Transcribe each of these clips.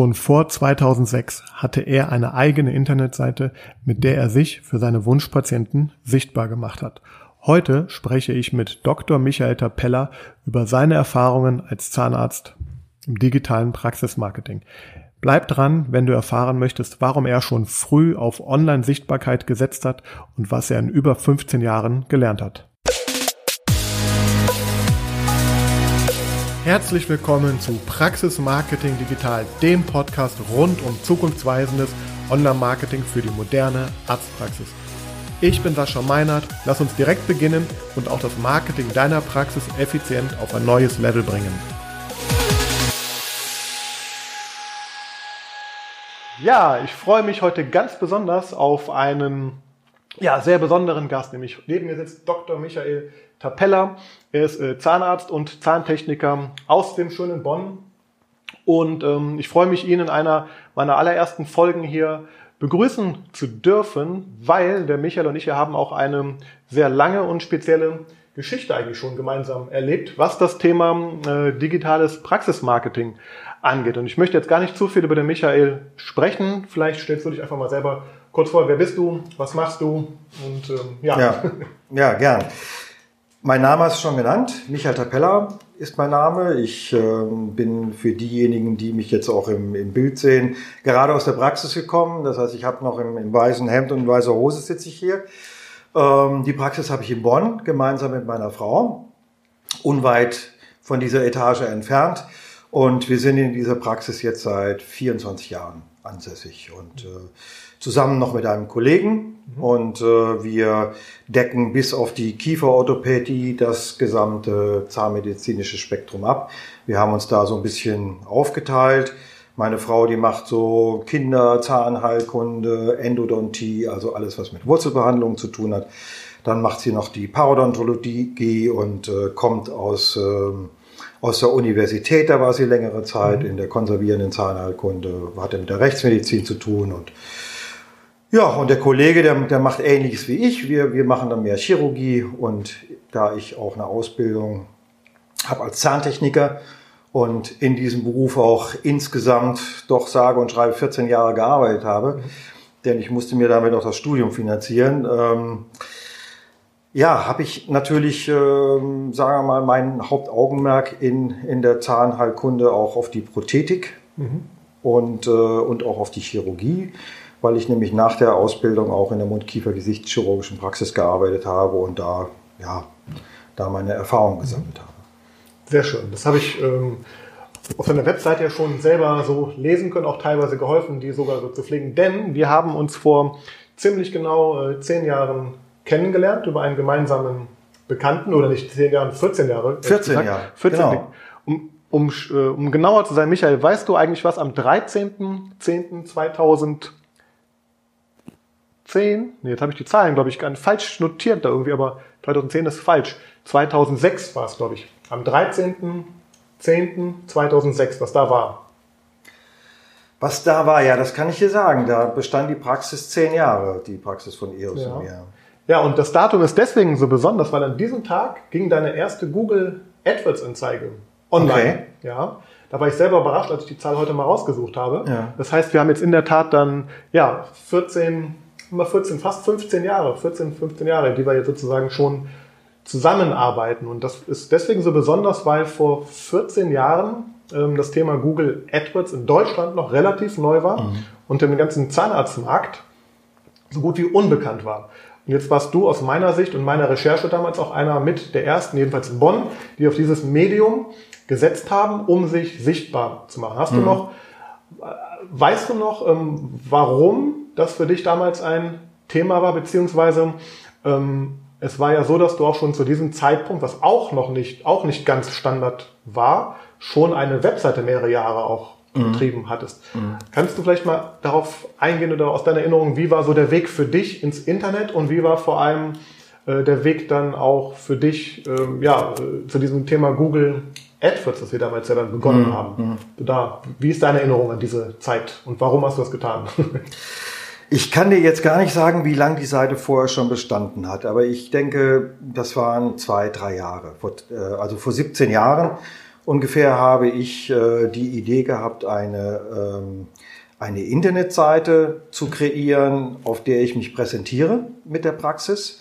Schon vor 2006 hatte er eine eigene Internetseite, mit der er sich für seine Wunschpatienten sichtbar gemacht hat. Heute spreche ich mit Dr. Michael Tapella über seine Erfahrungen als Zahnarzt im digitalen Praxismarketing. Bleib dran, wenn du erfahren möchtest, warum er schon früh auf Online-Sichtbarkeit gesetzt hat und was er in über 15 Jahren gelernt hat. Herzlich willkommen zu Praxis Marketing Digital, dem Podcast rund um zukunftsweisendes Online-Marketing für die moderne Arztpraxis. Ich bin Sascha Meinert, lass uns direkt beginnen und auch das Marketing deiner Praxis effizient auf ein neues Level bringen. Ja, ich freue mich heute ganz besonders auf einen ja, sehr besonderen Gast, nämlich neben mir sitzt Dr. Michael Tapella. Er ist äh, Zahnarzt und Zahntechniker aus dem schönen Bonn. Und ähm, ich freue mich, ihn in einer meiner allerersten Folgen hier begrüßen zu dürfen, weil der Michael und ich hier haben auch eine sehr lange und spezielle Geschichte eigentlich schon gemeinsam erlebt, was das Thema äh, digitales Praxismarketing angeht. Und ich möchte jetzt gar nicht zu viel über den Michael sprechen. Vielleicht stellst du dich einfach mal selber kurz vor. Wer bist du? Was machst du? Und ähm, ja. ja. Ja, gern. Mein Name ist schon genannt. Michael Tapella ist mein Name. Ich äh, bin für diejenigen, die mich jetzt auch im, im, Bild sehen, gerade aus der Praxis gekommen. Das heißt, ich habe noch im, im, weißen Hemd und in weißer Hose sitze ich hier. Ähm, die Praxis habe ich in Bonn gemeinsam mit meiner Frau, unweit von dieser Etage entfernt. Und wir sind in dieser Praxis jetzt seit 24 Jahren ansässig und äh, zusammen noch mit einem Kollegen. Mhm. Und äh, wir decken bis auf die Kieferorthopädie das gesamte zahnmedizinische Spektrum ab. Wir haben uns da so ein bisschen aufgeteilt. Meine Frau, die macht so Kinder, Zahnheilkunde, Endodontie, also alles, was mit Wurzelbehandlung zu tun hat. Dann macht sie noch die Parodontologie und äh, kommt aus, äh, aus der Universität, da war sie längere Zeit mhm. in der konservierenden Zahnheilkunde, hatte mit der Rechtsmedizin zu tun und ja, und der Kollege, der, der macht ähnliches wie ich. Wir, wir machen dann mehr Chirurgie und da ich auch eine Ausbildung habe als Zahntechniker und in diesem Beruf auch insgesamt doch sage und schreibe 14 Jahre gearbeitet habe, denn ich musste mir damit auch das Studium finanzieren. Ähm, ja, habe ich natürlich, ähm, sagen wir mal, mein Hauptaugenmerk in, in der Zahnheilkunde auch auf die Prothetik mhm. und, äh, und auch auf die Chirurgie weil ich nämlich nach der Ausbildung auch in der Mund-Kiefer-Gesichtschirurgischen Praxis gearbeitet habe und da, ja, da meine Erfahrungen gesammelt habe. Sehr schön. Das habe ich ähm, auf deiner Website ja schon selber so lesen können, auch teilweise geholfen, die sogar so zu pflegen. Denn wir haben uns vor ziemlich genau äh, zehn Jahren kennengelernt über einen gemeinsamen Bekannten oder nicht zehn Jahren, 14 Jahre. 14 Jahre. 14 genau. Um, um, äh, um genauer zu sein, Michael, weißt du eigentlich, was am 13.10.2000 2010, nee, jetzt habe ich die Zahlen, glaube ich, falsch notiert da irgendwie, aber 2010 ist falsch. 2006 war es, glaube ich. Am 13.10.2006, was da war. Was da war, ja, das kann ich dir sagen. Da bestand die Praxis zehn Jahre, die Praxis von EOS ja. und mir. Ja, und das Datum ist deswegen so besonders, weil an diesem Tag ging deine erste Google AdWords-Anzeige online. Okay. Ja. Da war ich selber überrascht, als ich die Zahl heute mal rausgesucht habe. Ja. Das heißt, wir haben jetzt in der Tat dann ja 14 über 14, fast 15 Jahre, 14, 15 Jahre, die wir jetzt sozusagen schon zusammenarbeiten. Und das ist deswegen so besonders, weil vor 14 Jahren ähm, das Thema Google AdWords in Deutschland noch relativ neu war mhm. und im ganzen Zahnarztmarkt so gut wie unbekannt war. Und jetzt warst du aus meiner Sicht und meiner Recherche damals auch einer mit der ersten, jedenfalls in Bonn, die auf dieses Medium gesetzt haben, um sich sichtbar zu machen. Hast mhm. du noch, äh, weißt du noch, ähm, warum das für dich damals ein Thema war, beziehungsweise ähm, es war ja so, dass du auch schon zu diesem Zeitpunkt, was auch noch nicht, auch nicht ganz Standard war, schon eine Webseite mehrere Jahre auch mhm. betrieben hattest. Mhm. Kannst du vielleicht mal darauf eingehen oder aus deiner Erinnerung, wie war so der Weg für dich ins Internet und wie war vor allem äh, der Weg dann auch für dich ähm, ja, äh, zu diesem Thema Google AdWords, das wir damals ja dann begonnen mhm. haben? Mhm. Da, wie ist deine Erinnerung an diese Zeit und warum hast du das getan? Ich kann dir jetzt gar nicht sagen, wie lange die Seite vorher schon bestanden hat, aber ich denke, das waren zwei, drei Jahre, äh, also vor 17 Jahren. ungefähr habe ich äh, die Idee gehabt, eine, ähm, eine Internetseite zu kreieren, auf der ich mich präsentiere mit der Praxis.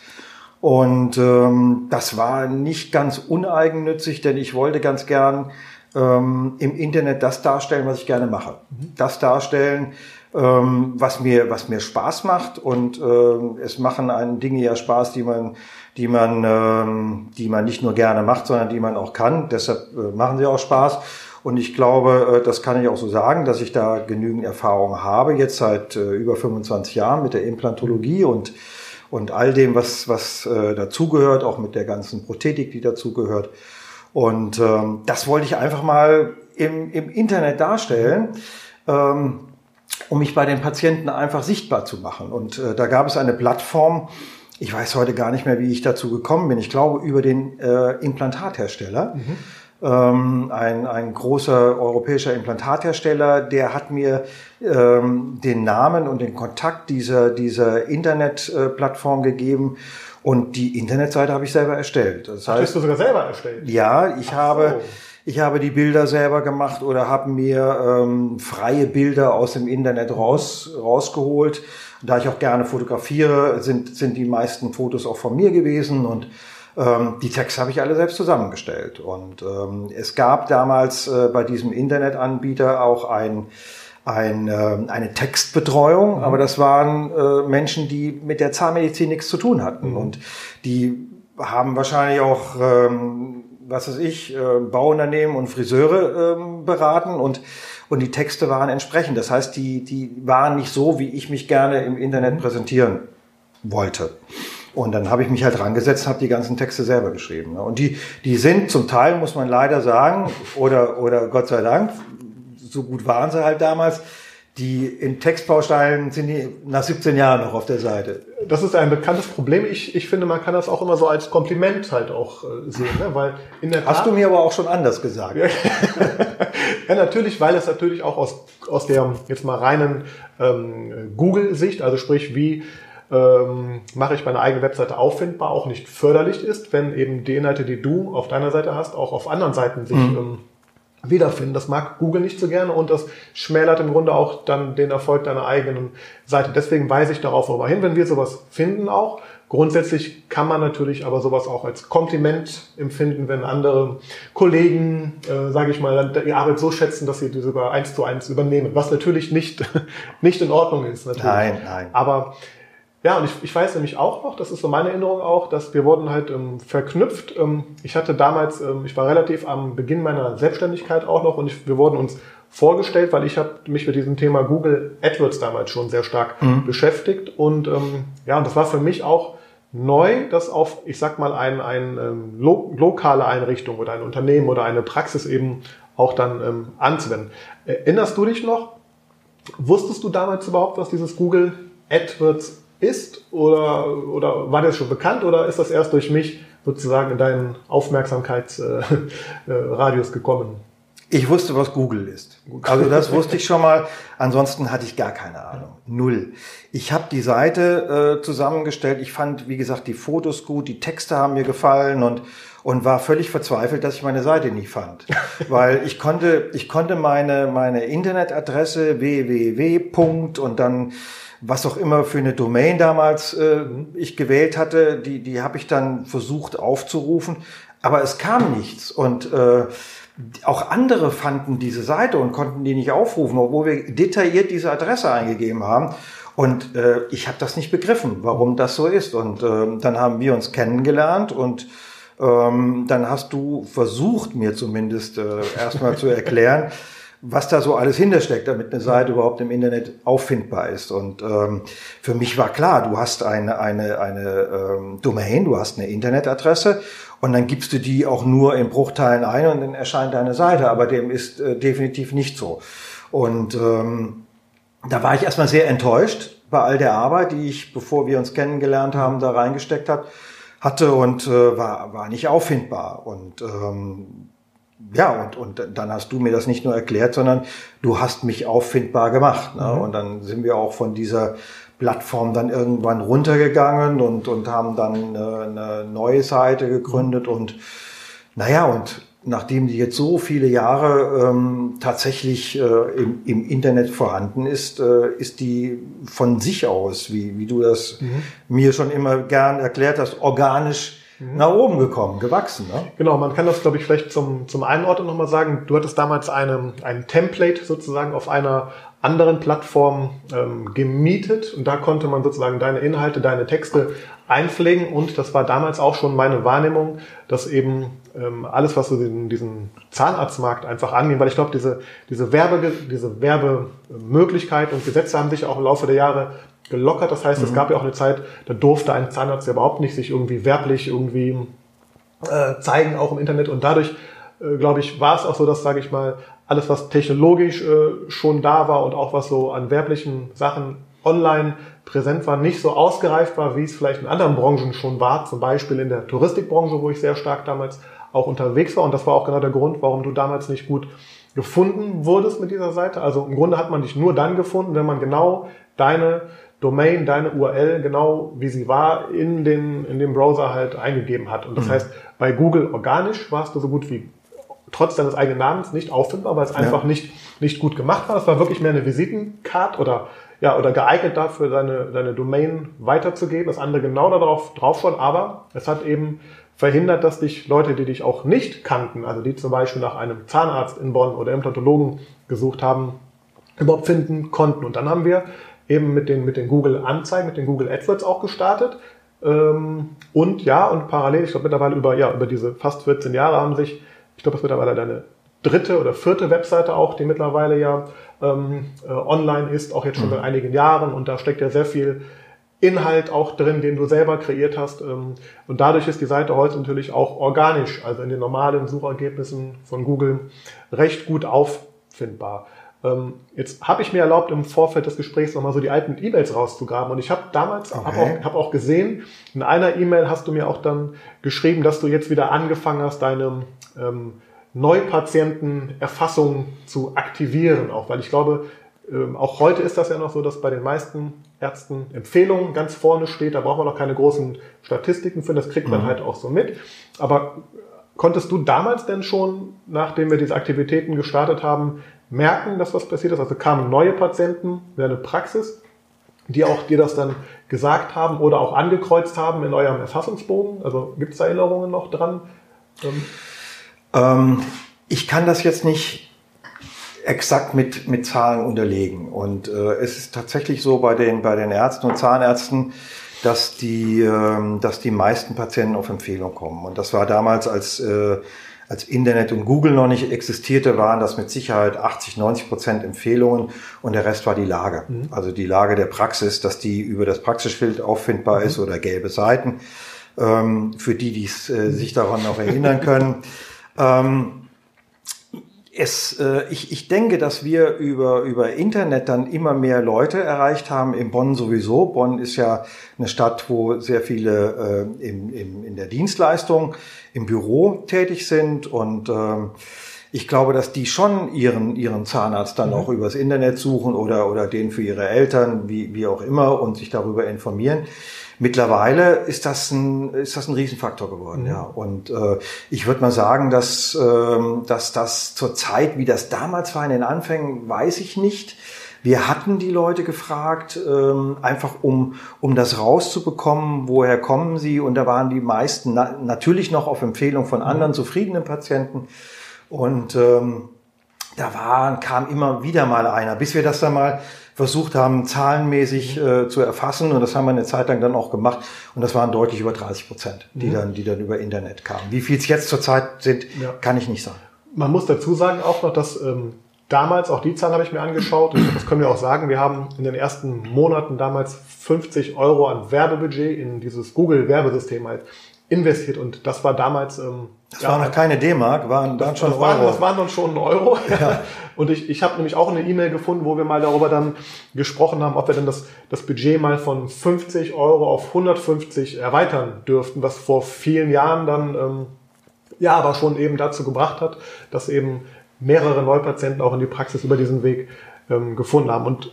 Und ähm, das war nicht ganz uneigennützig, denn ich wollte ganz gern ähm, im Internet das darstellen, was ich gerne mache. Mhm. Das darstellen, ähm, was mir was mir Spaß macht und ähm, es machen einen Dinge ja Spaß, die man die man ähm, die man nicht nur gerne macht, sondern die man auch kann. Deshalb äh, machen sie auch Spaß. Und ich glaube, äh, das kann ich auch so sagen, dass ich da genügend Erfahrung habe, jetzt seit äh, über 25 Jahren mit der Implantologie und, und all dem, was, was äh, dazugehört, auch mit der ganzen Prothetik, die dazugehört. Und ähm, das wollte ich einfach mal im, im Internet darstellen. Ähm, um mich bei den Patienten einfach sichtbar zu machen. Und äh, da gab es eine Plattform, ich weiß heute gar nicht mehr, wie ich dazu gekommen bin. Ich glaube, über den äh, Implantathersteller. Mhm. Ähm, ein, ein großer europäischer Implantathersteller, der hat mir ähm, den Namen und den Kontakt dieser, dieser Internetplattform gegeben. Und die Internetseite habe ich selber erstellt. Das heißt, hast du sogar selber erstellt? Ja, ich Ach habe, so. Ich habe die Bilder selber gemacht oder habe mir ähm, freie Bilder aus dem Internet raus, rausgeholt. Da ich auch gerne fotografiere, sind, sind die meisten Fotos auch von mir gewesen und ähm, die Texte habe ich alle selbst zusammengestellt. Und ähm, es gab damals äh, bei diesem Internetanbieter auch ein, ein, äh, eine Textbetreuung, mhm. aber das waren äh, Menschen, die mit der Zahnmedizin nichts zu tun hatten. Mhm. Und die haben wahrscheinlich auch, ähm, was weiß ich, äh, Bauunternehmen und Friseure ähm, beraten und und die Texte waren entsprechend. Das heißt, die, die waren nicht so, wie ich mich gerne im Internet mhm. präsentieren wollte. Und dann habe ich mich halt rangesetzt und habe die ganzen Texte selber geschrieben. Ne? Und die, die sind zum Teil, muss man leider sagen, oder, oder Gott sei Dank, so gut waren sie halt damals, die in Textbausteinen sind die nach 17 Jahren noch auf der Seite. Das ist ein bekanntes Problem. Ich, ich finde, man kann das auch immer so als Kompliment halt auch äh, sehen, ne? weil in der Tat, Hast du mir aber auch schon anders gesagt. ja, natürlich, weil es natürlich auch aus, aus der jetzt mal reinen ähm, Google-Sicht, also sprich, wie ähm, mache ich meine eigene Webseite auffindbar, auch nicht förderlich ist, wenn eben die Inhalte, die du auf deiner Seite hast, auch auf anderen Seiten sich mhm. ähm, wiederfinden. Das mag Google nicht so gerne und das schmälert im Grunde auch dann den Erfolg deiner eigenen Seite. Deswegen weise ich darauf immer hin, wenn wir sowas finden auch. Grundsätzlich kann man natürlich aber sowas auch als Kompliment empfinden, wenn andere Kollegen, äh, sage ich mal, die Arbeit so schätzen, dass sie das sogar eins zu eins übernehmen, was natürlich nicht, nicht in Ordnung ist. Natürlich. Nein, nein. Aber ja, und ich, ich weiß nämlich auch noch, das ist so meine Erinnerung auch, dass wir wurden halt ähm, verknüpft. Ähm, ich hatte damals, ähm, ich war relativ am Beginn meiner Selbstständigkeit auch noch und ich, wir wurden uns vorgestellt, weil ich habe mich mit diesem Thema Google AdWords damals schon sehr stark mhm. beschäftigt und ähm, ja, und das war für mich auch neu, das auf, ich sag mal, ein, ein ähm, lo lokale Einrichtung oder ein Unternehmen oder eine Praxis eben auch dann ähm, anzuwenden. Erinnerst du dich noch? Wusstest du damals überhaupt, was dieses Google AdWords ist? Oder, oder war das schon bekannt oder ist das erst durch mich sozusagen in deinen Aufmerksamkeitsradius gekommen? Ich wusste, was Google ist. Also das wusste ich schon mal. Ansonsten hatte ich gar keine Ahnung. Null. Ich habe die Seite äh, zusammengestellt. Ich fand, wie gesagt, die Fotos gut, die Texte haben mir gefallen und und war völlig verzweifelt, dass ich meine Seite nicht fand, weil ich konnte ich konnte meine meine Internetadresse www. und dann was auch immer für eine Domain damals äh, ich gewählt hatte, die, die habe ich dann versucht aufzurufen, aber es kam nichts. Und äh, auch andere fanden diese Seite und konnten die nicht aufrufen, obwohl wir detailliert diese Adresse eingegeben haben. Und äh, ich habe das nicht begriffen, warum das so ist. Und äh, dann haben wir uns kennengelernt und ähm, dann hast du versucht, mir zumindest äh, erstmal zu erklären, was da so alles hintersteckt, damit eine Seite überhaupt im Internet auffindbar ist. Und ähm, für mich war klar, du hast eine, eine, eine ähm, Domain, du hast eine Internetadresse und dann gibst du die auch nur in Bruchteilen ein und dann erscheint deine Seite. Aber dem ist äh, definitiv nicht so. Und ähm, da war ich erstmal sehr enttäuscht bei all der Arbeit, die ich, bevor wir uns kennengelernt haben, da reingesteckt hat, hatte und äh, war, war nicht auffindbar. Und ähm, ja, und, und dann hast du mir das nicht nur erklärt, sondern du hast mich auffindbar gemacht. Ne? Mhm. Und dann sind wir auch von dieser Plattform dann irgendwann runtergegangen und, und haben dann eine, eine neue Seite gegründet und naja, und nachdem die jetzt so viele Jahre ähm, tatsächlich äh, im, im, Internet vorhanden ist, äh, ist die von sich aus, wie, wie du das mhm. mir schon immer gern erklärt hast, organisch mhm. nach oben gekommen, gewachsen. Ne? Genau, man kann das, glaube ich, vielleicht zum, zum Einordnen nochmal sagen. Du hattest damals eine, ein Template sozusagen auf einer anderen Plattformen ähm, gemietet und da konnte man sozusagen deine Inhalte, deine Texte einpflegen und das war damals auch schon meine Wahrnehmung, dass eben ähm, alles, was so diesen, diesen Zahnarztmarkt einfach angeht, weil ich glaube, diese, diese, Werbe, diese Werbemöglichkeit und Gesetze haben sich auch im Laufe der Jahre gelockert. Das heißt, mhm. es gab ja auch eine Zeit, da durfte ein Zahnarzt ja überhaupt nicht sich irgendwie werblich irgendwie äh, zeigen, auch im Internet und dadurch äh, glaube ich, war es auch so, dass, sage ich mal, alles, was technologisch äh, schon da war und auch was so an werblichen Sachen online präsent war, nicht so ausgereift war, wie es vielleicht in anderen Branchen schon war, zum Beispiel in der Touristikbranche, wo ich sehr stark damals auch unterwegs war. Und das war auch genau der Grund, warum du damals nicht gut gefunden wurdest mit dieser Seite. Also im Grunde hat man dich nur dann gefunden, wenn man genau deine Domain, deine URL, genau wie sie war, in den, in dem Browser halt eingegeben hat. Und das mhm. heißt, bei Google organisch warst du so gut wie trotz deines eigenen Namens nicht auffindbar, weil es einfach ja. nicht, nicht gut gemacht war. Es war wirklich mehr eine Visitenkarte oder, ja, oder geeignet dafür, deine, deine Domain weiterzugeben. Das andere genau darauf drauf schon, aber es hat eben verhindert, dass dich Leute, die dich auch nicht kannten, also die zum Beispiel nach einem Zahnarzt in Bonn oder Implantologen gesucht haben, überhaupt finden konnten. Und dann haben wir eben mit den, mit den Google Anzeigen, mit den Google AdWords auch gestartet. Ähm, und ja, und parallel, ich glaube mittlerweile über, ja, über diese fast 14 Jahre haben sich ich glaube, es wird mittlerweile deine dritte oder vierte Webseite auch, die mittlerweile ja ähm, äh, online ist, auch jetzt schon mhm. seit einigen Jahren. Und da steckt ja sehr viel Inhalt auch drin, den du selber kreiert hast. Ähm, und dadurch ist die Seite heute natürlich auch organisch, also in den normalen Suchergebnissen von Google, recht gut auffindbar. Ähm, jetzt habe ich mir erlaubt, im Vorfeld des Gesprächs nochmal so die alten E-Mails rauszugraben. Und ich habe damals okay. hab auch, hab auch gesehen, in einer E-Mail hast du mir auch dann geschrieben, dass du jetzt wieder angefangen hast, deine ähm, Neupatientenerfassung zu aktivieren, auch weil ich glaube, ähm, auch heute ist das ja noch so, dass bei den meisten Ärzten Empfehlungen ganz vorne steht. Da braucht man noch keine großen Statistiken für, das kriegt man mhm. halt auch so mit. Aber konntest du damals denn schon, nachdem wir diese Aktivitäten gestartet haben, merken, dass was passiert ist? Also kamen neue Patienten in eine Praxis, die auch dir das dann gesagt haben oder auch angekreuzt haben in eurem Erfassungsbogen? Also gibt es Erinnerungen noch dran? Ähm, ähm, ich kann das jetzt nicht exakt mit, mit Zahlen unterlegen. Und äh, es ist tatsächlich so bei den, bei den Ärzten und Zahnärzten, dass die, äh, dass die meisten Patienten auf Empfehlung kommen. Und das war damals, als, äh, als Internet und Google noch nicht existierte, waren das mit Sicherheit 80, 90 Prozent Empfehlungen und der Rest war die Lage. Mhm. Also die Lage der Praxis, dass die über das Praxisschild auffindbar mhm. ist oder gelbe Seiten. Ähm, für die, die äh, sich daran noch erinnern können. Ähm, es, äh, ich, ich denke, dass wir über, über Internet dann immer mehr Leute erreicht haben, in Bonn sowieso. Bonn ist ja eine Stadt, wo sehr viele äh, im, im, in der Dienstleistung, im Büro tätig sind und ähm, ich glaube, dass die schon ihren, ihren Zahnarzt dann mhm. auch übers Internet suchen oder, oder den für ihre Eltern, wie, wie auch immer, und sich darüber informieren. Mittlerweile ist das ein, ist das ein Riesenfaktor geworden, mhm. ja. Und äh, ich würde mal sagen, dass, ähm, dass das zur Zeit, wie das damals war in den Anfängen, weiß ich nicht. Wir hatten die Leute gefragt, ähm, einfach um, um das rauszubekommen, woher kommen sie. Und da waren die meisten na natürlich noch auf Empfehlung von anderen mhm. zufriedenen Patienten. Und ähm, da war, kam immer wieder mal einer, bis wir das dann mal versucht haben, zahlenmäßig äh, zu erfassen. Und das haben wir eine Zeit lang dann auch gemacht. Und das waren deutlich über 30 Prozent, die, mhm. dann, die dann über Internet kamen. Wie viel es jetzt zurzeit sind, ja. kann ich nicht sagen. Man muss dazu sagen auch noch, dass ähm, damals, auch die Zahlen habe ich mir angeschaut, und das können wir auch sagen, wir haben in den ersten Monaten damals 50 Euro an Werbebudget in dieses Google-Werbesystem halt investiert. Und das war damals ähm, das ja, war noch keine D-Mark, waren dann schon das Euro. Waren, das waren dann schon Euro. Ja. Und ich, ich habe nämlich auch eine E-Mail gefunden, wo wir mal darüber dann gesprochen haben, ob wir denn das, das Budget mal von 50 Euro auf 150 erweitern dürften, was vor vielen Jahren dann ähm, ja aber schon eben dazu gebracht hat, dass eben mehrere Neupatienten auch in die Praxis über diesen Weg ähm, gefunden haben. Und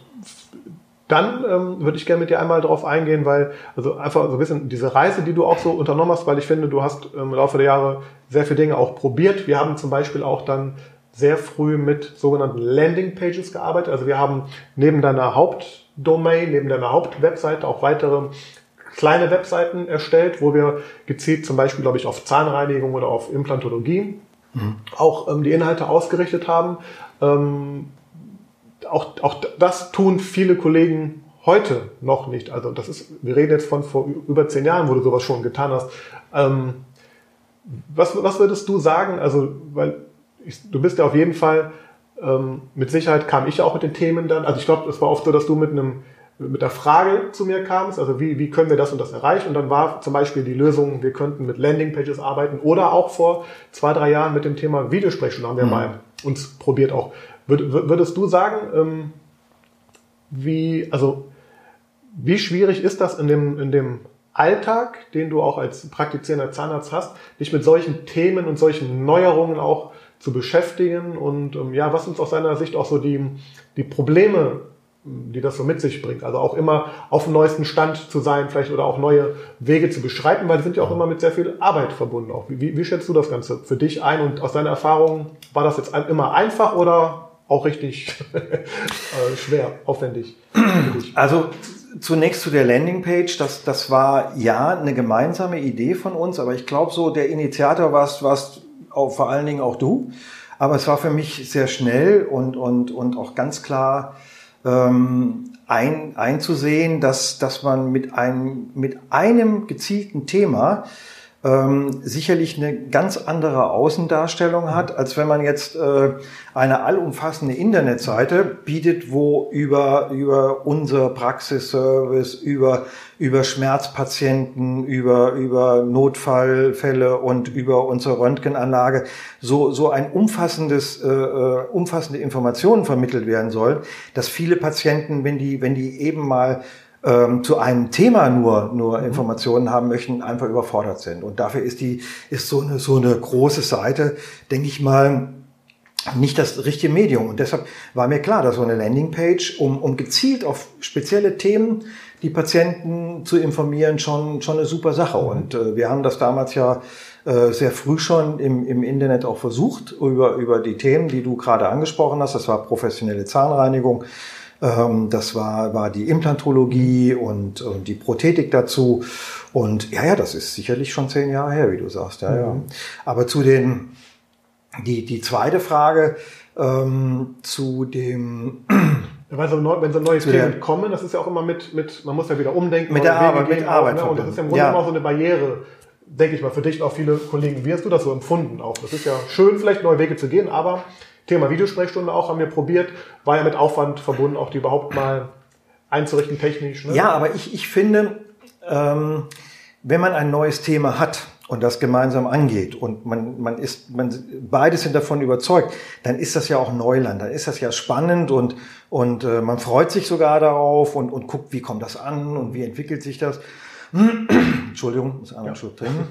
dann ähm, würde ich gerne mit dir einmal darauf eingehen, weil, also einfach so ein bisschen diese Reise, die du auch so unternommen hast, weil ich finde, du hast im Laufe der Jahre sehr viele Dinge auch probiert. Wir haben zum Beispiel auch dann sehr früh mit sogenannten Landing Pages gearbeitet. Also wir haben neben deiner Hauptdomain, neben deiner Hauptwebseite auch weitere kleine Webseiten erstellt, wo wir gezielt zum Beispiel, glaube ich, auf Zahnreinigung oder auf Implantologie mhm. auch ähm, die Inhalte ausgerichtet haben. Ähm, auch, auch das tun viele Kollegen heute noch nicht. Also das ist, wir reden jetzt von vor über zehn Jahren, wo du sowas schon getan hast. Ähm, was, was würdest du sagen? Also, weil ich, du bist ja auf jeden Fall, ähm, mit Sicherheit kam ich ja auch mit den Themen dann. Also ich glaube, es war oft so, dass du mit einem mit der Frage zu mir kamst, also wie, wie können wir das und das erreichen? Und dann war zum Beispiel die Lösung, wir könnten mit Landingpages arbeiten oder auch vor zwei, drei Jahren mit dem Thema Videosprechstunde haben wir mhm. mal uns probiert auch. Würdest du sagen, ähm, wie, also, wie schwierig ist das in dem, in dem Alltag, den du auch als praktizierender Zahnarzt hast, dich mit solchen Themen und solchen Neuerungen auch zu beschäftigen und ähm, ja, was sind aus deiner Sicht auch so die, die Probleme, die das so mit sich bringt. Also auch immer auf dem neuesten Stand zu sein, vielleicht oder auch neue Wege zu beschreiten, weil die sind ja auch immer mit sehr viel Arbeit verbunden. Auch. Wie, wie schätzt du das Ganze für dich ein und aus deiner Erfahrung, war das jetzt immer einfach oder auch richtig äh, schwer, aufwendig. Also zunächst zu der Landingpage, das, das war ja eine gemeinsame Idee von uns, aber ich glaube so, der Initiator warst, warst auch, vor allen Dingen auch du. Aber es war für mich sehr schnell und, und, und auch ganz klar ähm, ein, einzusehen, dass, dass man mit einem, mit einem gezielten Thema ähm, sicherlich eine ganz andere Außendarstellung hat, als wenn man jetzt äh, eine allumfassende Internetseite bietet, wo über, über unser Praxisservice, über, über Schmerzpatienten, über, über Notfallfälle und über unsere Röntgenanlage so, so ein umfassendes, äh, äh umfassende Informationen vermittelt werden soll, dass viele Patienten, wenn die, wenn die eben mal ähm, zu einem Thema nur, nur. Informationen haben möchten, einfach überfordert sind. Und dafür ist die, ist so eine, so eine große Seite, denke ich mal, nicht das richtige Medium. Und deshalb war mir klar, dass so eine Landingpage, um, um gezielt auf spezielle Themen die Patienten zu informieren, schon, schon eine super Sache. Mhm. Und äh, wir haben das damals ja äh, sehr früh schon im, im Internet auch versucht, über, über die Themen, die du gerade angesprochen hast. Das war professionelle Zahnreinigung, ähm, das war, war die Implantologie und, und die Prothetik dazu. Und ja, ja, das ist sicherlich schon zehn Jahre her, wie du sagst. Ja, mhm. ja. Aber zu den, die, die zweite Frage ähm, zu dem weil so neu, wenn so neue Themen kommen, das ist ja auch immer mit, mit, man muss ja wieder umdenken. Mit der Arbeit, mit Arbeit. Auch, ne? Und das ist ja im Grunde ja. auch so eine Barriere, denke ich mal, für dich und auch viele Kollegen. Wie hast du das so empfunden auch? Das ist ja schön, vielleicht neue Wege zu gehen, aber Thema Videosprechstunde auch haben wir probiert, war ja mit Aufwand verbunden, auch die überhaupt mal einzurichten technisch. Ne? Ja, aber ich, ich finde, ähm, wenn man ein neues Thema hat und das gemeinsam angeht und man, man ist, man, beide sind davon überzeugt, dann ist das ja auch Neuland, dann ist das ja spannend und, und äh, man freut sich sogar darauf und, und guckt, wie kommt das an und wie entwickelt sich das. Entschuldigung, muss einmal ja. Schluck trinken.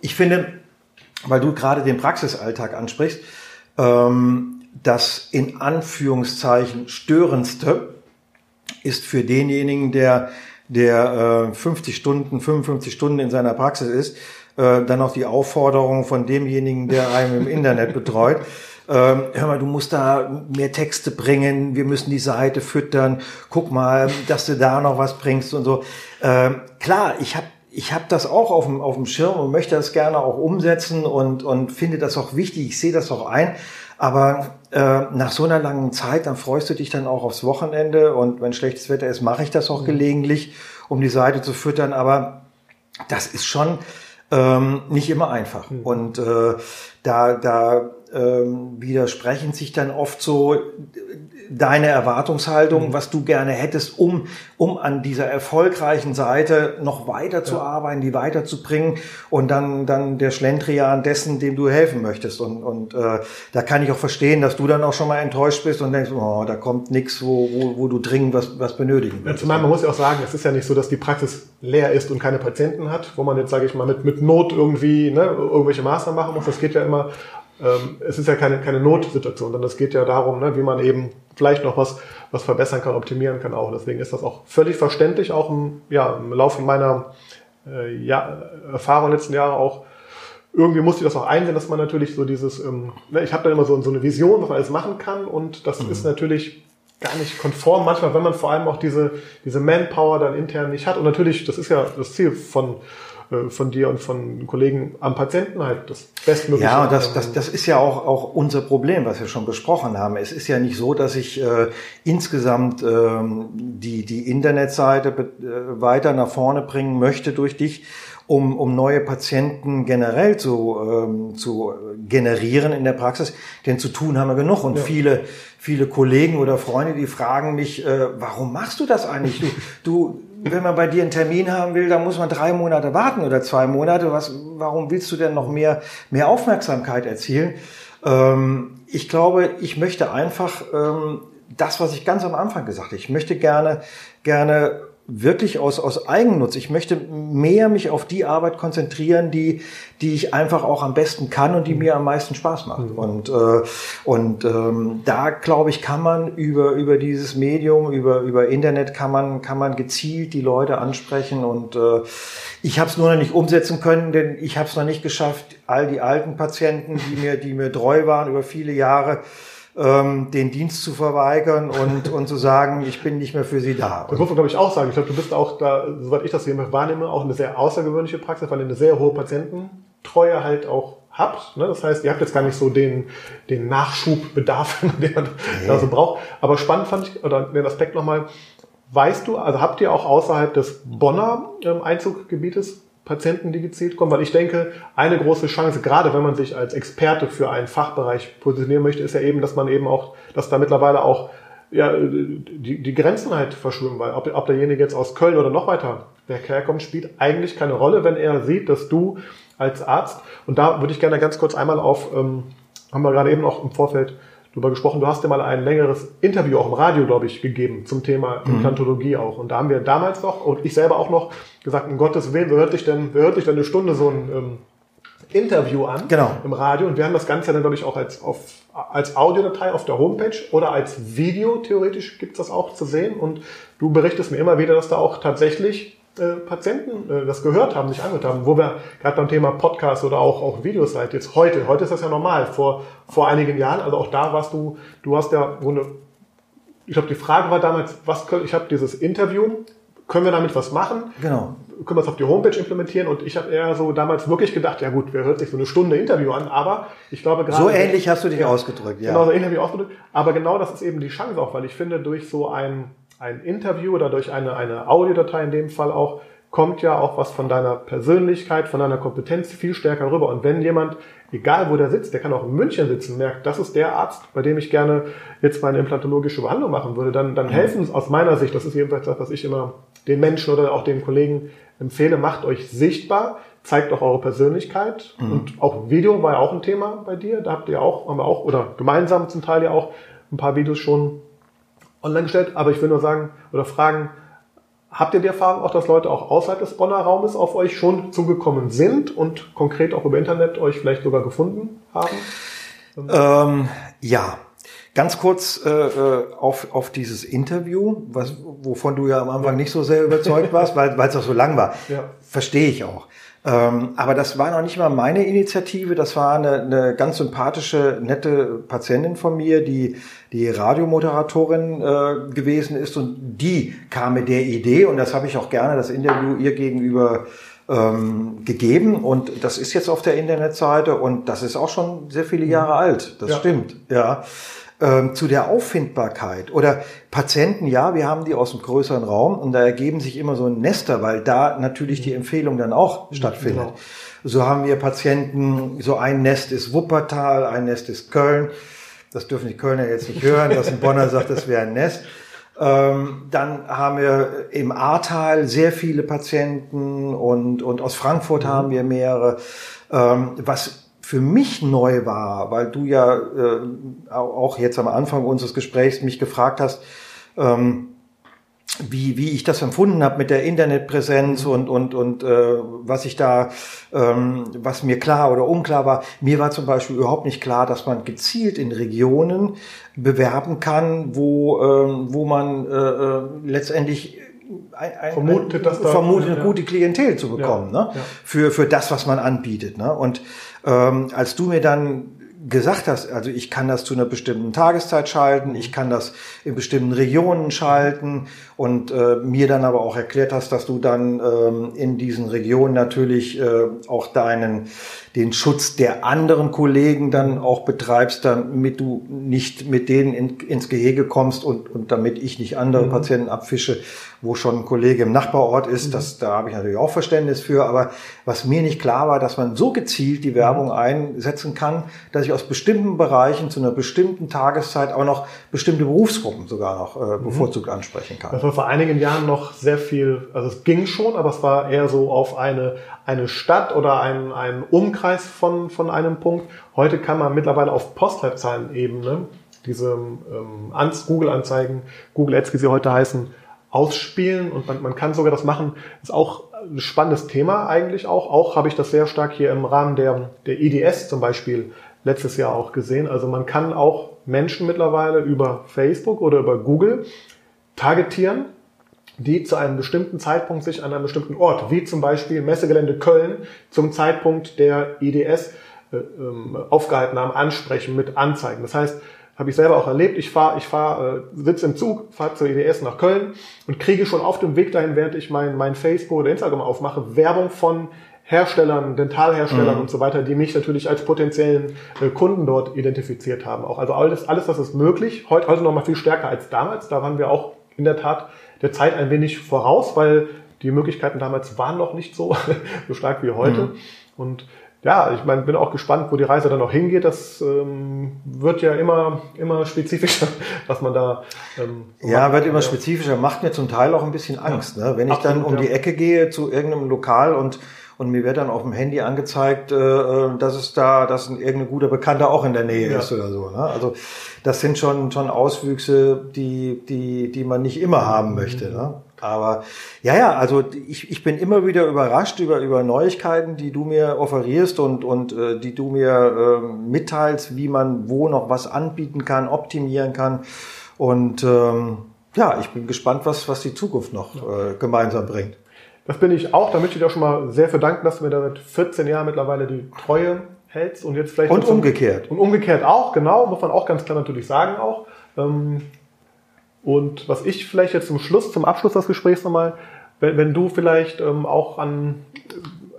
Ich finde, weil du gerade den Praxisalltag ansprichst, ähm, das in Anführungszeichen störendste ist für denjenigen, der, der äh, 50 Stunden, 55 Stunden in seiner Praxis ist, äh, dann auch die Aufforderung von demjenigen, der einem im Internet betreut. Ähm, hör mal, du musst da mehr Texte bringen, wir müssen die Seite füttern, guck mal, dass du da noch was bringst und so. Ähm, klar, ich habe ich habe das auch auf dem, auf dem Schirm und möchte das gerne auch umsetzen und, und finde das auch wichtig. Ich sehe das auch ein. Aber äh, nach so einer langen Zeit, dann freust du dich dann auch aufs Wochenende und wenn schlechtes Wetter ist, mache ich das auch mhm. gelegentlich, um die Seite zu füttern. Aber das ist schon ähm, nicht immer einfach. Mhm. Und äh, da, da ähm, widersprechen sich dann oft so deine Erwartungshaltung, mhm. was du gerne hättest, um, um an dieser erfolgreichen Seite noch weiter zu ja. arbeiten, die weiterzubringen und dann, dann der Schlendrian dessen, dem du helfen möchtest. Und, und äh, da kann ich auch verstehen, dass du dann auch schon mal enttäuscht bist und denkst, oh, da kommt nichts, wo, wo, wo du dringend was, was benötigen willst. Ja, zumal man muss ja auch sagen, es ist ja nicht so, dass die Praxis leer ist und keine Patienten hat, wo man jetzt, sage ich mal, mit, mit Not irgendwie ne, irgendwelche Maßnahmen machen muss. Das geht ja immer ähm, es ist ja keine, keine Notsituation, sondern es geht ja darum, ne, wie man eben vielleicht noch was, was verbessern kann, optimieren kann auch. Deswegen ist das auch völlig verständlich, auch im, ja, im Laufe meiner äh, ja, Erfahrung letzten Jahre auch. Irgendwie musste ich das auch einsehen, dass man natürlich so dieses, ähm, ne, ich habe da immer so, so eine Vision, was man alles machen kann und das mhm. ist natürlich gar nicht konform manchmal, wenn man vor allem auch diese, diese Manpower dann intern nicht hat. Und natürlich, das ist ja das Ziel von, von dir und von Kollegen am Patienten halt das Bestmögliche. Ja, das, das, das ist ja auch, auch unser Problem, was wir schon besprochen haben. Es ist ja nicht so, dass ich äh, insgesamt ähm, die, die Internetseite äh, weiter nach vorne bringen möchte durch dich, um, um neue Patienten generell zu, ähm, zu generieren in der Praxis. Denn zu tun haben wir genug. Und ja. viele, viele Kollegen oder Freunde, die fragen mich, äh, warum machst du das eigentlich? Du, du wenn man bei dir einen Termin haben will, dann muss man drei Monate warten oder zwei Monate. Was, warum willst du denn noch mehr, mehr Aufmerksamkeit erzielen? Ähm, ich glaube, ich möchte einfach ähm, das, was ich ganz am Anfang gesagt habe. Ich möchte gerne, gerne wirklich aus, aus Eigennutz. Ich möchte mehr mich auf die Arbeit konzentrieren, die, die ich einfach auch am besten kann und die mir am meisten Spaß macht. Mhm. Und, äh, und ähm, da glaube ich, kann man über, über dieses Medium, über, über Internet kann man, kann man gezielt die Leute ansprechen. Und äh, ich habe es nur noch nicht umsetzen können, denn ich habe es noch nicht geschafft, all die alten Patienten, die mir, die mir treu waren über viele Jahre, ähm, den Dienst zu verweigern und, und zu sagen, ich bin nicht mehr für Sie da. Das muss man, glaube ich, auch sagen. Ich glaube, du bist auch da, soweit ich das hier wahrnehme, auch eine sehr außergewöhnliche Praxis, weil ihr eine sehr hohe Patiententreue halt auch habt. Ne? Das heißt, ihr habt jetzt gar nicht so den, den Nachschubbedarf, den man nee. da so braucht. Aber spannend fand ich, oder den Aspekt nochmal, weißt du, also habt ihr auch außerhalb des Bonner ähm, Einzuggebietes Patienten, die gezielt kommen, weil ich denke, eine große Chance, gerade wenn man sich als Experte für einen Fachbereich positionieren möchte, ist ja eben, dass man eben auch, dass da mittlerweile auch ja, die, die Grenzen halt verschwimmen, weil ob, ob derjenige jetzt aus Köln oder noch weiter herkommt, spielt eigentlich keine Rolle, wenn er sieht, dass du als Arzt, und da würde ich gerne ganz kurz einmal auf, ähm, haben wir gerade eben auch im Vorfeld drüber gesprochen. Du hast ja mal ein längeres Interview auch im Radio, glaube ich, gegeben zum Thema mhm. Implantologie auch. Und da haben wir damals noch, und ich selber auch noch, gesagt, um Gottes Willen, wer hört dich denn, wer hört dich denn eine Stunde so ein ähm, Interview an genau. im Radio? Und wir haben das Ganze dann, glaube ich, auch als, auf, als Audiodatei auf der Homepage oder als Video, theoretisch gibt's das auch zu sehen. Und du berichtest mir immer wieder, dass da auch tatsächlich äh, Patienten äh, das gehört haben, sich angehört haben, wo wir gerade beim Thema Podcast oder auch, auch Videos seid, jetzt heute, heute ist das ja normal, vor, vor einigen Jahren, also auch da warst du, du hast ja, wo eine, ich glaube, die Frage war damals, was können, ich habe dieses Interview, können wir damit was machen? Genau. Können wir es auf die Homepage implementieren? Und ich habe eher so damals wirklich gedacht, ja gut, wer hört sich so eine Stunde Interview an? Aber ich glaube gerade... So ähnlich hast du dich ja, ausgedrückt, ja. Genau, so ähnlich ausgedrückt. Aber genau das ist eben die Chance auch, weil ich finde, durch so ein ein Interview oder durch eine, eine Audiodatei in dem Fall auch, kommt ja auch was von deiner Persönlichkeit, von deiner Kompetenz viel stärker rüber. Und wenn jemand, egal wo der sitzt, der kann auch in München sitzen, merkt, das ist der Arzt, bei dem ich gerne jetzt meine implantologische Behandlung machen würde, dann, dann mhm. helfen aus meiner Sicht, das ist jedenfalls das, was ich immer den Menschen oder auch den Kollegen empfehle, macht euch sichtbar, zeigt auch eure Persönlichkeit. Mhm. Und auch Video war ja auch ein Thema bei dir. Da habt ihr auch, haben wir auch, oder gemeinsam zum Teil ja auch ein paar Videos schon online gestellt, aber ich will nur sagen oder fragen, habt ihr die Erfahrung auch, dass Leute auch außerhalb des Bonner Raumes auf euch schon zugekommen sind und konkret auch über Internet euch vielleicht sogar gefunden haben? Ähm, ja, Ganz kurz äh, äh auf, auf dieses Interview, was, wovon du ja am Anfang nicht so sehr überzeugt warst, weil es auch so lang war. Ja. Verstehe ich auch. Ähm, aber das war noch nicht mal meine Initiative, das war eine, eine ganz sympathische, nette Patientin von mir, die die Radiomoderatorin äh, gewesen ist. Und die kam mit der Idee. Und das habe ich auch gerne das Interview ihr gegenüber ähm, gegeben. Und das ist jetzt auf der Internetseite. Und das ist auch schon sehr viele Jahre mhm. alt. Das ja. stimmt, ja ähm, zu der Auffindbarkeit oder Patienten, ja, wir haben die aus einem größeren Raum und da ergeben sich immer so ein Nester, weil da natürlich die Empfehlung dann auch stattfindet. Genau. So haben wir Patienten, so ein Nest ist Wuppertal, ein Nest ist Köln. Das dürfen die Kölner jetzt nicht hören, dass ein Bonner sagt, das wäre ein Nest. Ähm, dann haben wir im Ahrtal sehr viele Patienten und, und aus Frankfurt mhm. haben wir mehrere. Ähm, was für mich neu war, weil du ja äh, auch jetzt am Anfang unseres Gesprächs mich gefragt hast, ähm, wie, wie ich das empfunden habe mit der Internetpräsenz mhm. und, und, und äh, was ich da, ähm, was mir klar oder unklar war. Mir war zum Beispiel überhaupt nicht klar, dass man gezielt in Regionen bewerben kann, wo, ähm, wo man äh, äh letztendlich ein, ein, vermutet, dass da, vermutet eine ja. gute Klientel zu bekommen, ja, ne? Ja. Für, für das, was man anbietet. Ne? Und ähm, als du mir dann gesagt hast, also ich kann das zu einer bestimmten Tageszeit schalten, ich kann das in bestimmten Regionen schalten und äh, mir dann aber auch erklärt hast, dass du dann ähm, in diesen Regionen natürlich äh, auch deinen den Schutz der anderen Kollegen dann auch betreibst, damit du nicht mit denen in, ins Gehege kommst und, und damit ich nicht andere mhm. Patienten abfische, wo schon ein Kollege im Nachbarort ist. Mhm. Das, da habe ich natürlich auch Verständnis für. Aber was mir nicht klar war, dass man so gezielt die Werbung mhm. einsetzen kann, dass ich aus bestimmten Bereichen zu einer bestimmten Tageszeit auch noch bestimmte Berufsgruppen sogar noch äh, mhm. bevorzugt ansprechen kann. Das war vor einigen Jahren noch sehr viel, also es ging schon, aber es war eher so auf eine, eine Stadt oder ein, ein Umkreis von, von einem Punkt. Heute kann man mittlerweile auf Postleitzahlenebene diese ähm, Google-Anzeigen, Google Ads, wie sie heute heißen, ausspielen und man, man kann sogar das machen. ist auch ein spannendes Thema eigentlich auch. Auch habe ich das sehr stark hier im Rahmen der, der IDS zum Beispiel letztes Jahr auch gesehen. Also man kann auch Menschen mittlerweile über Facebook oder über Google targetieren, die zu einem bestimmten Zeitpunkt sich an einem bestimmten Ort, wie zum Beispiel Messegelände Köln, zum Zeitpunkt der IDS äh, ähm, aufgehalten haben, ansprechen mit Anzeigen. Das heißt, habe ich selber auch erlebt. Ich fahre, ich fahre, äh, sitze im Zug, fahre zur IDS nach Köln und kriege schon auf dem Weg dahin, während ich mein, mein Facebook oder Instagram aufmache, Werbung von Herstellern, Dentalherstellern mhm. und so weiter, die mich natürlich als potenziellen äh, Kunden dort identifiziert haben. Auch also alles, alles, das ist möglich. Heute, heute noch mal viel stärker als damals. Da waren wir auch in der Tat der Zeit ein wenig voraus, weil die Möglichkeiten damals waren noch nicht so, so stark wie heute. Mhm. Und ja, ich meine, bin auch gespannt, wo die Reise dann noch hingeht. Das ähm, wird ja immer, immer spezifischer, was man da. Ähm, ja, wird immer spezifischer, macht mir zum Teil auch ein bisschen Angst. Ja. Ne? Wenn ich Absolut, dann um ja. die Ecke gehe zu irgendeinem Lokal und und mir wird dann auf dem Handy angezeigt, äh, äh dass es da, dass ein irgendein guter Bekannter auch in der Nähe ja. ist oder so. Ne? Also das sind schon schon Auswüchse, die die die man nicht immer haben möchte. Ne? Aber ja, ja, also ich, ich bin immer wieder überrascht über, über Neuigkeiten, die du mir offerierst und, und äh, die du mir äh, mitteilst, wie man wo noch was anbieten kann, optimieren kann. Und ähm, ja, ich bin gespannt, was, was die Zukunft noch äh, gemeinsam bringt. Das bin ich auch. Da möchte ich dir auch schon mal sehr für danken, dass du mir da seit 14 Jahren mittlerweile die Treue hältst und jetzt vielleicht. Und umgekehrt. Und umgekehrt auch, genau, muss man auch ganz klar natürlich sagen auch. Ähm, und was ich vielleicht jetzt zum Schluss, zum Abschluss des Gesprächs nochmal, wenn, wenn du vielleicht ähm, auch an,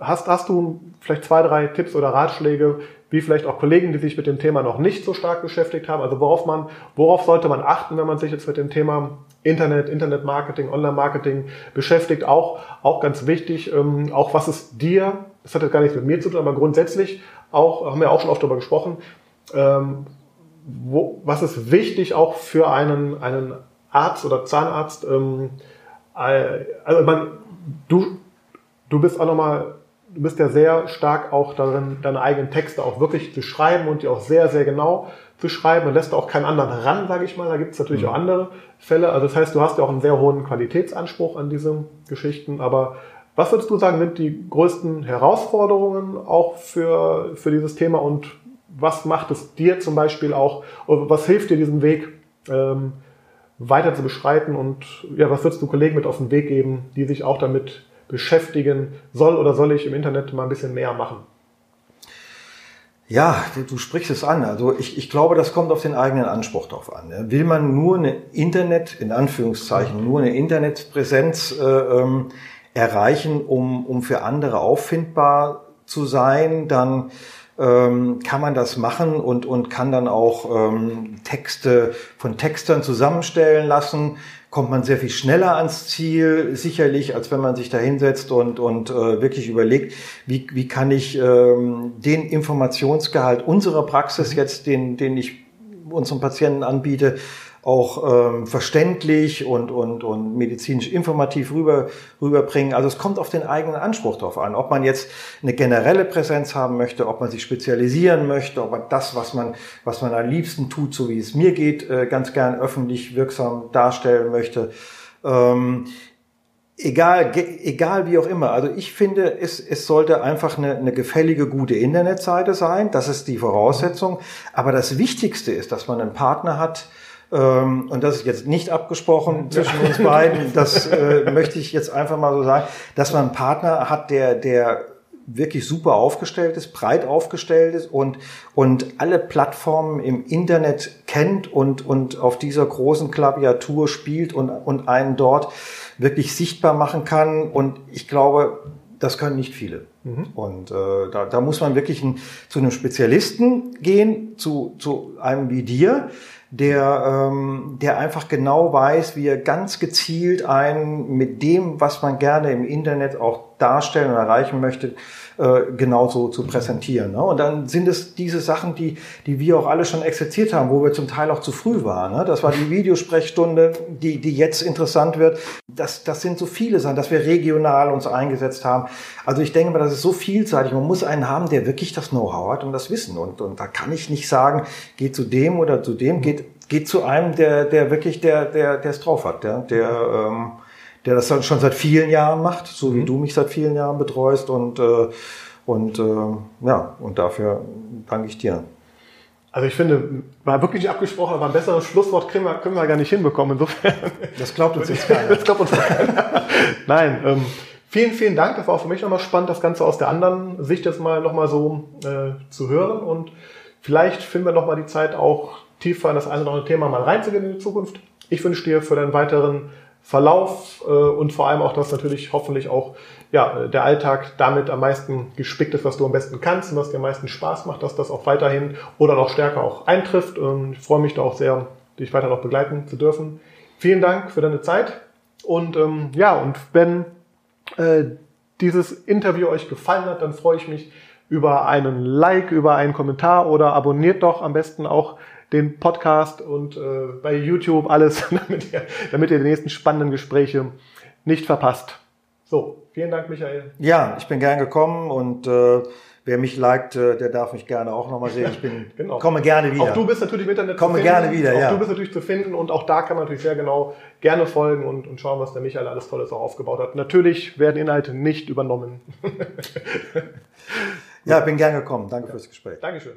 hast, hast du vielleicht zwei, drei Tipps oder Ratschläge, wie vielleicht auch Kollegen, die sich mit dem Thema noch nicht so stark beschäftigt haben, also worauf man, worauf sollte man achten, wenn man sich jetzt mit dem Thema Internet, Internetmarketing, Online-Marketing beschäftigt, auch, auch ganz wichtig, ähm, auch was es dir, das hat jetzt gar nichts mit mir zu tun, aber grundsätzlich auch, haben wir auch schon oft darüber gesprochen, ähm, wo, was ist wichtig auch für einen, einen Arzt oder Zahnarzt, ähm, äh, also man, du, du bist auch nochmal, du bist ja sehr stark auch darin, deine eigenen Texte auch wirklich zu schreiben und die auch sehr, sehr genau zu schreiben und lässt auch keinen anderen ran, sage ich mal. Da gibt es natürlich mhm. auch andere Fälle. Also das heißt, du hast ja auch einen sehr hohen Qualitätsanspruch an diese Geschichten. Aber was würdest du sagen, sind die größten Herausforderungen auch für, für dieses Thema und was macht es dir zum Beispiel auch, was hilft dir diesen Weg ähm, weiter zu beschreiten und ja, was würdest du Kollegen mit auf den Weg geben, die sich auch damit beschäftigen, soll oder soll ich im Internet mal ein bisschen mehr machen? Ja, du sprichst es an. Also ich, ich glaube, das kommt auf den eigenen Anspruch drauf an. Will man nur eine Internet, in Anführungszeichen, nur eine Internetpräsenz äh, ähm, erreichen, um, um für andere auffindbar zu sein, dann ähm, kann man das machen und, und kann dann auch ähm, Texte von Textern zusammenstellen lassen. Kommt man sehr viel schneller ans Ziel, sicherlich, als wenn man sich da hinsetzt und, und äh, wirklich überlegt, wie, wie kann ich ähm, den Informationsgehalt unserer Praxis mhm. jetzt, den, den ich unseren Patienten anbiete, auch ähm, verständlich und, und, und medizinisch informativ rüber, rüberbringen. Also es kommt auf den eigenen Anspruch drauf an, ob man jetzt eine generelle Präsenz haben möchte, ob man sich spezialisieren möchte, ob man das, was man, was man am liebsten tut, so wie es mir geht, äh, ganz gern öffentlich wirksam darstellen möchte. Ähm, egal, egal wie auch immer. Also ich finde, es, es sollte einfach eine, eine gefällige, gute Internetseite sein. Das ist die Voraussetzung. Aber das Wichtigste ist, dass man einen Partner hat, ähm, und das ist jetzt nicht abgesprochen zwischen uns beiden, das äh, möchte ich jetzt einfach mal so sagen, dass man einen Partner hat, der, der wirklich super aufgestellt ist, breit aufgestellt ist und, und alle Plattformen im Internet kennt und, und auf dieser großen Klaviatur spielt und, und einen dort wirklich sichtbar machen kann. Und ich glaube, das können nicht viele. Mhm. Und äh, da, da muss man wirklich ein, zu einem Spezialisten gehen, zu, zu einem wie dir, der, ähm, der einfach genau weiß, wie er ganz gezielt einen mit dem, was man gerne im Internet auch darstellen und erreichen möchte, äh, genauso zu präsentieren. Ne? Und dann sind es diese Sachen, die, die wir auch alle schon exerziert haben, wo wir zum Teil auch zu früh waren. Ne? Das war die Videosprechstunde, die, die jetzt interessant wird. Das, das sind so viele Sachen, dass wir regional uns eingesetzt haben. Also ich denke mal, das ist so vielseitig. Man muss einen haben, der wirklich das Know-how hat und das Wissen. Und, und da kann ich nicht sagen, geht zu dem oder zu dem, geht, geht zu einem, der, der wirklich, der, der, der es drauf hat, der, der, ähm, der das dann schon seit vielen Jahren macht, so wie mhm. du mich seit vielen Jahren betreust und, äh, und äh, ja, und dafür danke ich dir. Also ich finde, war wirklich nicht abgesprochen, aber ein besseres Schlusswort können wir, können wir gar nicht hinbekommen. Insofern. Das glaubt uns jetzt keiner. Das glaubt uns keiner. Nein, ähm, vielen, vielen Dank. Das war auch für mich nochmal spannend, das Ganze aus der anderen Sicht jetzt mal nochmal so äh, zu hören. Und vielleicht finden wir nochmal die Zeit auch tiefer in das eine oder andere Thema mal reinzugehen in die Zukunft. Ich wünsche dir für deinen weiteren Verlauf äh, und vor allem auch, dass natürlich hoffentlich auch ja, der Alltag damit am meisten gespickt ist, was du am besten kannst und was dir am meisten Spaß macht, dass das auch weiterhin oder noch stärker auch eintrifft. Und ich freue mich da auch sehr, dich weiter noch begleiten zu dürfen. Vielen Dank für deine Zeit. Und ähm, ja, und wenn äh, dieses Interview euch gefallen hat, dann freue ich mich über einen Like, über einen Kommentar oder abonniert doch am besten auch den Podcast und äh, bei YouTube alles, damit ihr, damit ihr die nächsten spannenden Gespräche nicht verpasst. So, vielen Dank, Michael. Ja, ich bin gern gekommen und äh, wer mich liked, äh, der darf mich gerne auch nochmal sehen. Ich bin, genau. komme gerne wieder. Auch du bist natürlich im Internet komme zu finden. gerne wieder, auch ja. du bist natürlich zu finden und auch da kann man natürlich sehr genau gerne folgen und, und schauen, was der Michael alles Tolles auch aufgebaut hat. Natürlich werden Inhalte nicht übernommen. ja, bin gern gekommen. Danke ja. fürs Gespräch. Dankeschön.